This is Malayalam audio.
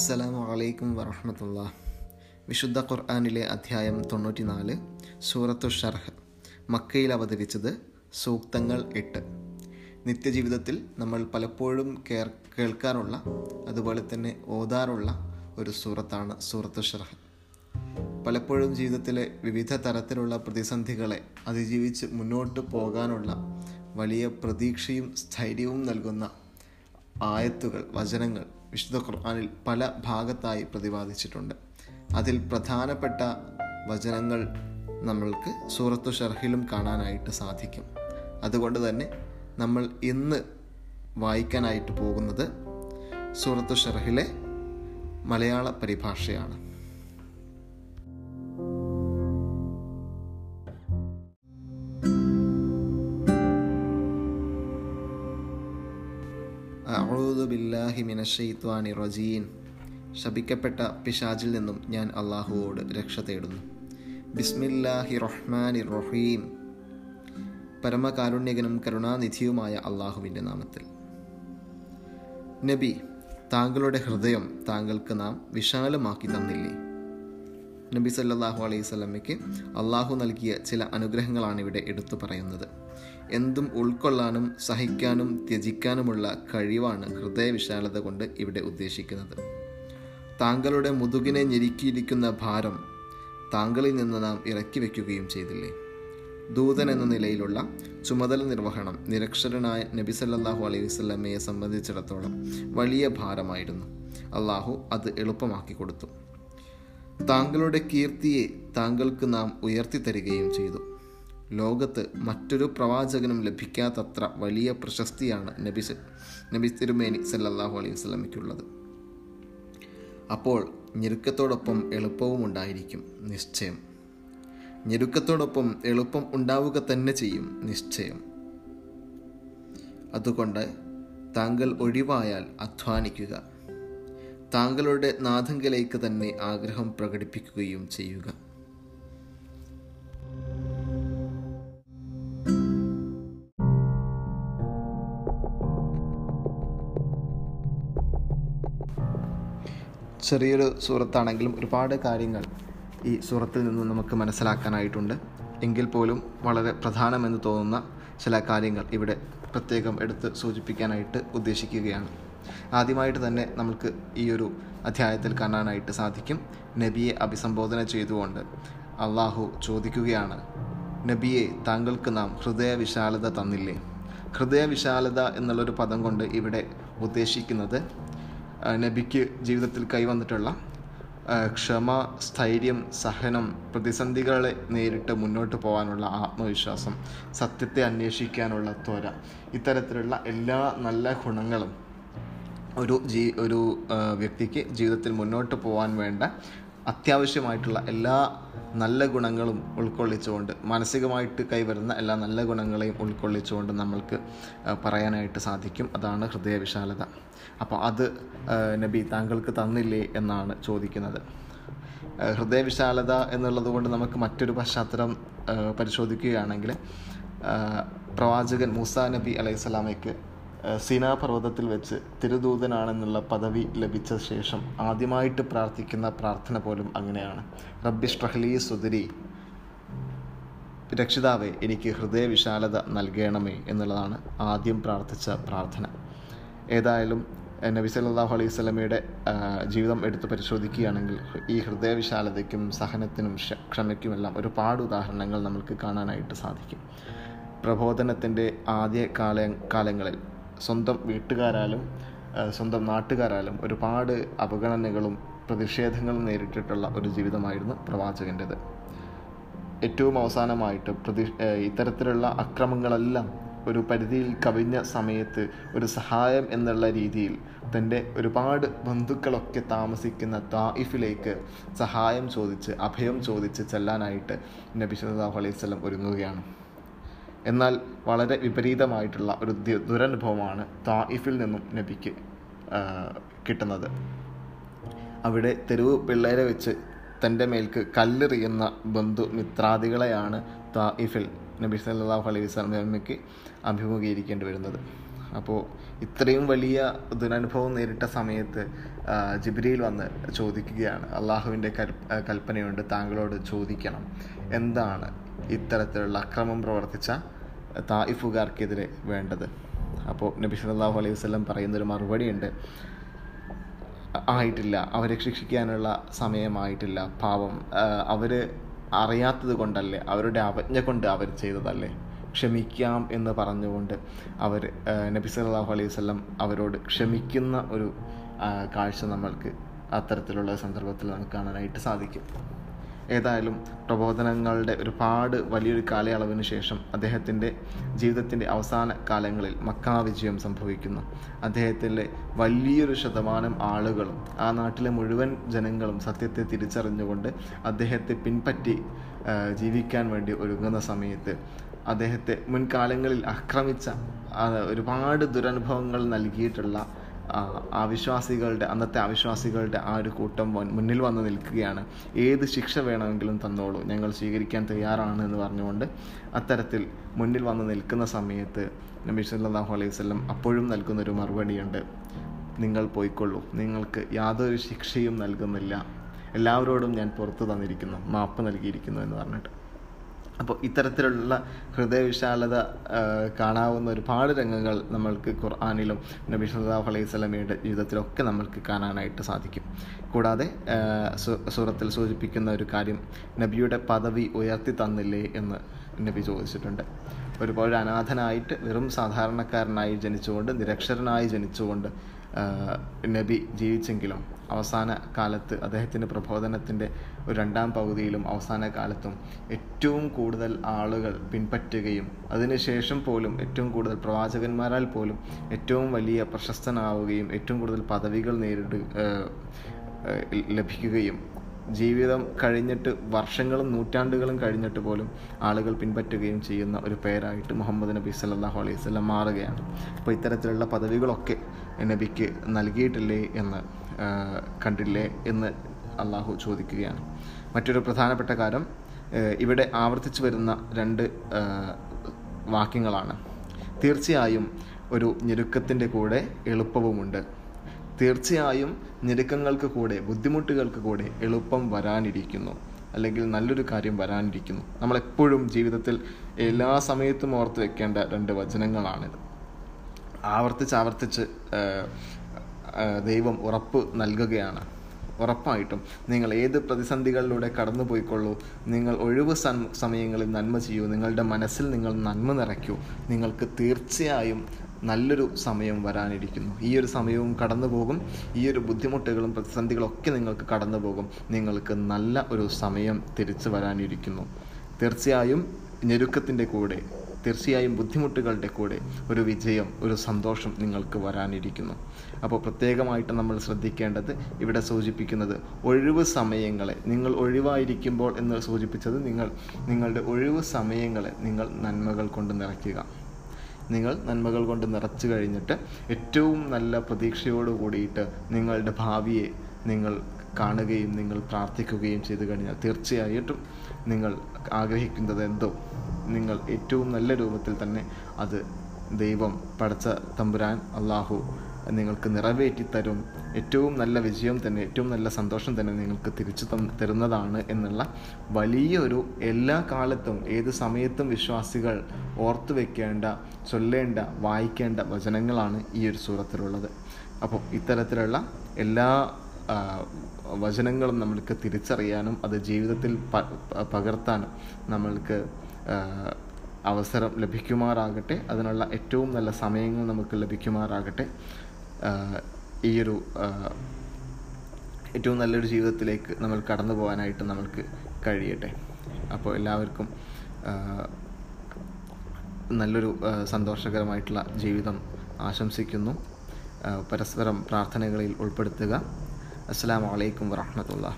അസ്സലാമു അലൈക്കും വറഹമത്തുള്ള. വിശുദ്ധ ഖുർആാനിലെ അധ്യായം തൊണ്ണൂറ്റിനാല് സൂറത്തു ഷർഹ് മക്കയിൽ അവതരിച്ചത് സൂക്തങ്ങൾ എട്ട്. നിത്യജീവിതത്തിൽ നമ്മൾ പലപ്പോഴും കേർ കേൾക്കാറുള്ള അതുപോലെ തന്നെ ഓതാറുള്ള ഒരു സൂറത്താണ് സൂറത്തു ഷർഹ്. പലപ്പോഴും ജീവിതത്തിലെ വിവിധ തരത്തിലുള്ള പ്രതിസന്ധികളെ അതിജീവിച്ച് മുന്നോട്ട് പോകാനുള്ള വലിയ പ്രതീക്ഷയും സ്ഥൈര്യവും നൽകുന്ന ആയത്തുകൾ വചനങ്ങൾ വിശുദ്ധ ഖുർആാനിൽ പല ഭാഗത്തായി പ്രതിപാദിച്ചിട്ടുണ്ട്. അതിൽ പ്രധാനപ്പെട്ട വചനങ്ങൾ നമ്മൾക്ക് സൂറത്തു ഷർഹിലും കാണാനായിട്ട് സാധിക്കും. അതുകൊണ്ട് തന്നെ നമ്മൾ ഇന്ന് വായിക്കാനായിട്ട് പോകുന്നത് സൂറത്തു ഷർഹിലെ മലയാള പരിഭാഷയാണ്. അഊദു ബില്ലാഹി മിനശ്ശൈത്വാനി റജീൻ. ശപിക്കപ്പെട്ട പിശാജിൽ നിന്നും ഞാൻ അള്ളാഹുവോട് രക്ഷ തേടുന്നു. ബിസ്മില്ലാഹി റഹ്മാനി റഹീം. പരമകാരുണ്യകനും കരുണാനിധിയുമായ അള്ളാഹുവിന്റെ നാമത്തിൽ. നബി താങ്കളുടെ ഹൃദയം താങ്കൾക്ക് നാം വിശാലമാക്കി തന്നില്ലേ? നബി സല്ലാഹു അലൈഹി സ്വലമയ്ക്ക് അള്ളാഹു നൽകിയ ചില അനുഗ്രഹങ്ങളാണ് ഇവിടെ എടുത്തു പറയുന്നത്. എന്തും ഉൾക്കൊള്ളാനും സഹിക്കാനും ത്യജിക്കാനുമുള്ള കഴിവാണ് ഹൃദയവിശാലത കൊണ്ട് ഇവിടെ ഉദ്ദേശിക്കുന്നത്. താങ്കളുടെ മുതുകിനെ ഞെരുക്കിയിരിക്കുന്ന ഭാരം താങ്കളിൽ നിന്ന് നാം ഇറക്കി വയ്ക്കുകയും ചെയ്തില്ലേ? ദൂതൻ എന്ന നിലയിലുള്ള ചുമതല നിർവഹണം നിരക്ഷരനായ നബി സല്ലാഹു അലൈഹി വസ്ലമയെ സംബന്ധിച്ചിടത്തോളം വലിയ ഭാരമായിരുന്നു. അള്ളാഹു അത് എളുപ്പമാക്കി കൊടുത്തു. താങ്കളുടെ കീർത്തിയെ താങ്കൾക്ക് നാം ഉയർത്തി തരികയും ചെയ്തു. ലോകത്ത് മറ്റൊരു പ്രവാചകനും ലഭിക്കാത്തത്ര വലിയ പ്രശസ്തിയാണ് നബി നബി തിരുമേനി സല്ലാഹു അലൈഹി വസ്ലമിക്കുള്ളത് അപ്പോൾ ഞെരുക്കത്തോടൊപ്പം എളുപ്പവും ഉണ്ടായിരിക്കും നിശ്ചയം. ഞെരുക്കത്തോടൊപ്പം എളുപ്പം ഉണ്ടാവുക തന്നെ ചെയ്യും നിശ്ചയം. അതുകൊണ്ട് താങ്കൾ ഒഴിവായാൽ അധ്വാനിക്കുക. താങ്കളുടെ നാഥങ്കിലേക്ക് തന്നെ ആഗ്രഹം പ്രകടിപ്പിക്കുകയും ചെയ്യുക. ചെറിയൊരു സൂറത്താണെങ്കിലും ഒരുപാട് കാര്യങ്ങൾ ഈ സൂറത്തിൽ നിന്നും നമുക്ക് മനസ്സിലാക്കാനായിട്ടുണ്ട്. എങ്കിൽ പോലും വളരെ പ്രധാനമെന്ന് തോന്നുന്ന ചില കാര്യങ്ങൾ ഇവിടെ പ്രത്യേകം എടുത്ത് സൂചിപ്പിക്കാനായിട്ട് ഉദ്ദേശിക്കുകയാണ്. ആദ്യമായിട്ട് തന്നെ നമുക്ക് ഈ ഒരു അധ്യായത്തിൽ കാണാനായിട്ട് സാധിക്കും. നബിയെ അഭിസംബോധന ചെയ്തുകൊണ്ട് അള്ളാഹു ചോദിക്കുകയാണ് നബിയെ താങ്കൾക്ക് നാം ഹൃദയ വിശാലത തന്നില്ലേ? ഹൃദയ വിശാലത എന്നുള്ളൊരു പദം കൊണ്ട് ഇവിടെ ഉദ്ദേശിക്കുന്നത് നബിക്ക് ജീവിതത്തിൽ കൈവന്നിട്ടുള്ള ക്ഷമ സ്ഥൈര്യം സഹനം പ്രതിസന്ധികളെ നേരിട്ട് മുന്നോട്ട് പോകാനുള്ള ആത്മവിശ്വാസം സത്യത്തെ അന്വേഷിക്കാനുള്ള ത്വര ഇത്തരത്തിലുള്ള എല്ലാ നല്ല ഗുണങ്ങളും ഒരു ജീ ഒരു വ്യക്തിക്ക് ജീവിതത്തിൽ മുന്നോട്ട് പോകാൻ വേണ്ട അത്യാവശ്യമായിട്ടുള്ള എല്ലാ നല്ല ഗുണങ്ങളും ഉൾക്കൊള്ളിച്ചുകൊണ്ട് മാനസികമായിട്ട് കൈവരുന്ന എല്ലാ നല്ല ഗുണങ്ങളെയും ഉൾക്കൊള്ളിച്ചുകൊണ്ട് നമ്മൾക്ക് പറയാനായിട്ട് സാധിക്കും. അതാണ് ഹൃദയവിശാലത. അപ്പോൾ അത് നബി താങ്കൾക്ക് തന്നില്ലേ എന്നാണ് ചോദിക്കുന്നത്. ഹൃദയവിശാലത എന്നുള്ളത് കൊണ്ട് നമുക്ക് മറ്റൊരു പശ്ചാത്തലം പരിശോധിക്കുകയാണെങ്കിൽ പ്രവാചകൻ മൂസ നബി അലൈഹി സ്വലാമയ്ക്ക് സീനാ പർവതത്തിൽ വെച്ച് തിരുദൂതനാണെന്നുള്ള പദവി ലഭിച്ച ശേഷം ആദ്യമായിട്ട് പ്രാർത്ഥിക്കുന്ന പ്രാർത്ഥന പോലും അങ്ങനെയാണ്. റബ്ബി ഷ്ട്രഹ്ലി സുദരി രക്ഷിതാവെ എനിക്ക് ഹൃദയവിശാലത നൽകണമേ എന്നുള്ളതാണ് ആദ്യം പ്രാർത്ഥിച്ച പ്രാർത്ഥന. ഏതായാലും നബി സല്ലാഹു അലൈഹി സ്വലമയുടെ ജീവിതം എടുത്തു പരിശോധിക്കുകയാണെങ്കിൽ ഈ ഹൃദയവിശാലതയ്ക്കും സഹനത്തിനും ക്ഷമയ്ക്കുമെല്ലാം ഒരുപാട് ഉദാഹരണങ്ങൾ നമുക്ക് കാണാനായിട്ട് സാധിക്കും. പ്രബോധനത്തിന്റെ ആദ്യ കാല കാലങ്ങളിൽ സ്വന്തം വീട്ടുകാരാലും സ്വന്തം നാട്ടുകാരാലും ഒരുപാട് അവഗണനകളും പ്രതിഷേധങ്ങളും നേരിട്ടിട്ടുള്ള ഒരു ജീവിതമായിരുന്നു പ്രവാചകന്റെത്. ഏറ്റവും അവസാനമായിട്ട് പ്രതി ഇത്തരത്തിലുള്ള അക്രമങ്ങളെല്ലാം ഒരു പരിധിയിൽ കവിഞ്ഞ സമയത്ത് ഒരു സഹായം എന്നുള്ള രീതിയിൽ തന്റെ ഒരുപാട് ബന്ധുക്കളൊക്കെ താമസിക്കുന്ന താഇഫിലേക്ക് സഹായം ചോദിച്ച് അഭയം ചോദിച്ച് ചെല്ലാനായിട്ട് നബി സല്ലാഹു അലൈഹി സ്വലം ഒരുങ്ങുകയാണ്. എന്നാൽ വളരെ വിപരീതമായിട്ടുള്ള ഒരു ദുരനുഭവമാണ് താഇഫിൽ നിന്നും നബിക്ക് കിട്ടുന്നത്. അവിടെ തെരുവ് പിള്ളേരെ വെച്ച് തന്റെ മേൽക്ക് കല്ലെറിയുന്ന ബന്ധു മിത്രാദികളെയാണ് താഇഫിൽ നബി സല്ലാഹു അലൈഹി സ്വലമയ്ക്ക് അഭിമുഖീകരിക്കേണ്ടി വരുന്നത്. അപ്പോൾ ഇത്രയും വലിയ ദുരനുഭവം നേരിട്ട സമയത്ത് ജിബ്രിയിൽ വന്ന് ചോദിക്കുകയാണ്. അള്ളാഹുവിന്റെ കൽ കൽപ്പനയുണ്ട് താങ്കളോട് ചോദിക്കണം. എന്താണ് ഇത്തരത്തിലുള്ള അക്രമം പ്രവർത്തിച്ച തായിഫുകാർക്കെതിരെ വേണ്ടത്. അപ്പോൾ നബി സല്ലാഹു അലൈഹി വസല്ലം പറയുന്നൊരു മറുപടിയുണ്ട്. ആയിട്ടില്ല. അവരെ ശിക്ഷിക്കാനുള്ള സമയമായിട്ടില്ല. പാവം. അവർ അറിയാത്തത് കൊണ്ടല്ലേ? അവരുടെ അവജ്ഞ കൊണ്ട് അവർ ചെയ്തതല്ലേ? ക്ഷമിക്കാം എന്ന് പറഞ്ഞുകൊണ്ട് അവർ നബി സല്ലാഹു അലൈഹി വസല്ലം അവരോട് ക്ഷമിക്കുന്ന ഒരു കാഴ്ച നമ്മൾക്ക് അത്തരത്തിലുള്ള സന്ദർഭത്തിൽ നമുക്ക് കാണാനായിട്ട് സാധിക്കും. ഏതായാലും പ്രബോധനങ്ങളുടെ ഒരുപാട് വലിയൊരു കാലയളവിന് ശേഷം അദ്ദേഹത്തിന്റെ ജീവിതത്തിന്റെ അവസാന കാലങ്ങളിൽ മക്കാ വിജയം സംഭവിക്കുന്നു. അദ്ദേഹത്തിന്റെ വലിയൊരു ശതമാനം ആളുകളും ആ നാട്ടിലെ മുഴുവൻ ജനങ്ങളും സത്യത്തെ തിരിച്ചറിഞ്ഞുകൊണ്ട് അദ്ദേഹത്തെ പിൻപറ്റി ജീവിക്കാൻ വേണ്ടി ഒരുങ്ങുന്ന സമയത്ത് അദ്ദേഹത്തെ മുൻകാലങ്ങളിൽ ആക്രമിച്ച ഒരുപാട് ദുരനുഭവങ്ങൾ നൽകിയിട്ടുള്ള ആ, ആ വിശ്വാസികളുടെ അന്നത്തെ അവിശ്വാസികളുടെ ആ ഒരു കൂട്ടം മുന്നിൽ വന്ന് നിൽക്കുകയാണ്. ഏത് ശിക്ഷ വേണമെങ്കിലും തന്നോളൂ. ഞങ്ങൾ സ്വീകരിക്കാൻ തയ്യാറാണ് എന്ന് പറഞ്ഞുകൊണ്ട് അത്തരത്തിൽ മുന്നിൽ വന്ന് നിൽക്കുന്ന സമയത്ത് നബി സല്ലാഹു അലൈഹി വല്ലം അപ്പോഴും നൽകുന്ന ഒരു മറുപടിയുണ്ട്. നിങ്ങൾ പോയിക്കൊള്ളൂ. നിങ്ങൾക്ക് യാതൊരു ശിക്ഷയും നൽകുന്നില്ല. എല്ലാവരോടും ഞാൻ പുറത്തു തന്നിരിക്കുന്നു. മാപ്പ് നൽകിയിരിക്കുന്നു എന്ന് പറഞ്ഞിട്ട്. അപ്പോൾ ഇത്തരത്തിലുള്ള ഹൃദയവിശാലത കാണാവുന്ന ഒരുപാട് രംഗങ്ങൾ നമ്മൾക്ക് ഖുർആാനിലും നബി സല്ലല്ലാഹു അലൈഹി സ്വലമിയുടെ ജീവിതത്തിലൊക്കെ നമ്മൾക്ക് കാണാനായിട്ട് സാധിക്കും. കൂടാതെ സൂറത്തിൽ സൂചിപ്പിക്കുന്ന ഒരു കാര്യം നബിയുടെ പദവി ഉയർത്തി തന്നില്ലേ എന്ന് നബി ചോദിച്ചിട്ടുണ്ട്. ഒരുപാട് അനാഥനായിട്ട് വെറും സാധാരണക്കാരനായി ജനിച്ചുകൊണ്ട് നിരക്ഷരനായി ജനിച്ചുകൊണ്ട് നബി ജീവിച്ചെങ്കിലും അവസാന കാലത്ത് അദ്ദേഹത്തിന്റെ പ്രബോധനത്തിന്റെ ഒരു രണ്ടാം പകുതിയിലും അവസാന കാലത്തും ഏറ്റവും കൂടുതൽ ആളുകൾ പിൻപറ്റുകയും അതിനുശേഷം പോലും ഏറ്റവും കൂടുതൽ പ്രവാചകന്മാരാൽ പോലും ഏറ്റവും വലിയ പ്രശസ്തനാവുകയും ഏറ്റവും കൂടുതൽ പദവികൾ നേരിടുക ലഭിക്കുകയും ജീവിതം കഴിഞ്ഞിട്ട് വർഷങ്ങളും നൂറ്റാണ്ടുകളും കഴിഞ്ഞിട്ട് പോലും ആളുകൾ പിൻപറ്റുകയും ചെയ്യുന്ന ഒരു പേരായിട്ട് മുഹമ്മദ് നബി സല്ലാഹു അലൈഹി വസല്ലം മാറുകയാണ്. അപ്പോൾ ഇത്തരത്തിലുള്ള പദവികളൊക്കെ നബിക്ക് നൽകിയിട്ടില്ലേ എന്ന് കണ്ടില്ലേ എന്ന് അള്ളാഹു ചോദിക്കുകയാണ്. മറ്റൊരു പ്രധാനപ്പെട്ട കാര്യം ഇവിടെ ആവർത്തിച്ചു വരുന്ന രണ്ട് വാക്യങ്ങളാണ്. തീർച്ചയായും ഒരു ഞെരുക്കത്തിന്റെ കൂടെ എളുപ്പവുമുണ്ട്. തീർച്ചയായും ഞെരുക്കങ്ങൾക്ക് കൂടെ ബുദ്ധിമുട്ടുകൾക്ക് കൂടെ എളുപ്പം വരാനിരിക്കുന്നു. അല്ലെങ്കിൽ നല്ലൊരു കാര്യം വരാനിരിക്കുന്നു. നമ്മളെപ്പോഴും ജീവിതത്തിൽ എല്ലാ സമയത്തും ഓർത്ത് വെക്കേണ്ട രണ്ട് വചനങ്ങളാണിത്. ആവർത്തിച്ച് ആവർത്തിച്ച് ദൈവം ഉറപ്പ് നൽകുകയാണ്. ഉറപ്പായിട്ടും നിങ്ങൾ ഏത് പ്രതിസന്ധികളിലൂടെ കടന്നു പോയിക്കൊള്ളൂ നിങ്ങൾ ഒഴിവ് സമയങ്ങളിൽ നന്മ ചെയ്യൂ നിങ്ങളുടെ മനസ്സിൽ നിങ്ങൾ നന്മ നിറയ്ക്കൂ നിങ്ങൾക്ക് തീർച്ചയായും നല്ലൊരു സമയം വരാനിരിക്കുന്നു. ഈ ഒരു സമയവും കടന്നു പോകും ഈ ഒരു ബുദ്ധിമുട്ടുകളും പ്രതിസന്ധികളൊക്കെ നിങ്ങൾക്ക് കടന്നു പോകും നിങ്ങൾക്ക് നല്ല ഒരു സമയം തിരിച്ചു വരാനിരിക്കുന്നു. തീർച്ചയായും ഞെരുക്കത്തിന്റെ കൂടെ തീർച്ചയായും ബുദ്ധിമുട്ടുകളുടെ കൂടെ ഒരു വിജയം ഒരു സന്തോഷം നിങ്ങൾക്ക് വരാനിരിക്കുന്നു. അപ്പോൾ പ്രത്യേകമായിട്ട് നമ്മൾ ശ്രദ്ധിക്കേണ്ടത് ഇവിടെ സൂചിപ്പിക്കുന്നത് ഒഴിവ് സമയങ്ങളെ നിങ്ങൾ ഒഴിവായിരിക്കുമ്പോൾ എന്ന് സൂചിപ്പിച്ചത് നിങ്ങൾ നിങ്ങളുടെ ഒഴിവ് സമയങ്ങളെ നിങ്ങൾ നന്മകൾ കൊണ്ട് നിറയ്ക്കുക. നിങ്ങൾ നന്മകൾ കൊണ്ട് നിറച്ചു കഴിഞ്ഞിട്ട് ഏറ്റവും നല്ല പ്രതീക്ഷയോട് കൂടിയിട്ട് നിങ്ങളുടെ ഭാവിയെ നിങ്ങൾ കാണുകയും നിങ്ങൾ പ്രാർത്ഥിക്കുകയും ചെയ്തു കഴിഞ്ഞാൽ തീർച്ചയായിട്ടും നിങ്ങൾ ആഗ്രഹിക്കുന്നത് എന്തോ നിങ്ങൾ ഏറ്റവും നല്ല രൂപത്തിൽ തന്നെ അത് ദൈവം പടച്ച തമ്പുരാൻ അള്ളാഹു നിങ്ങൾക്ക് നിറവേറ്റി തരും. ഏറ്റവും നല്ല വിജയം തന്നെ ഏറ്റവും നല്ല സന്തോഷം തന്നെ നിങ്ങൾക്ക് തിരിച്ചു തരുന്നതാണ് എന്നുള്ള വലിയൊരു എല്ലാ കാലത്തും ഏത് സമയത്തും വിശ്വാസികൾ ഓർത്തു വെക്കേണ്ട ചൊല്ലേണ്ട വായിക്കേണ്ട വചനങ്ങളാണ് ഈ ഒരു സൂറത്തിലുള്ളത്. അപ്പോൾ ഇത്തരത്തിലുള്ള എല്ലാ വചനങ്ങളും നമ്മൾക്ക് തിരിച്ചറിയാനും അത് ജീവിതത്തിൽ പകർത്താനും നമ്മൾക്ക് അവസരം ലഭിക്കുമാറാകട്ടെ. അതിനുള്ള ഏറ്റവും നല്ല സമയങ്ങൾ നമുക്ക് ലഭിക്കുമാറാകട്ടെ. ഈയൊരു ഏറ്റവും നല്ലൊരു ജീവിതത്തിലേക്ക് നമ്മൾ കടന്നു പോകാനായിട്ട് നമ്മൾക്ക് കഴിയട്ടെ. അപ്പോൾ എല്ലാവർക്കും നല്ലൊരു സന്തോഷകരമായിട്ടുള്ള ജീവിതം ആശംസിക്കുന്നു. പരസ്പരം പ്രാർത്ഥനകളിൽ ഉൾപ്പെടുത്തുക. അസ്സാം വലൈക്കും വറഹമത്തുള്ള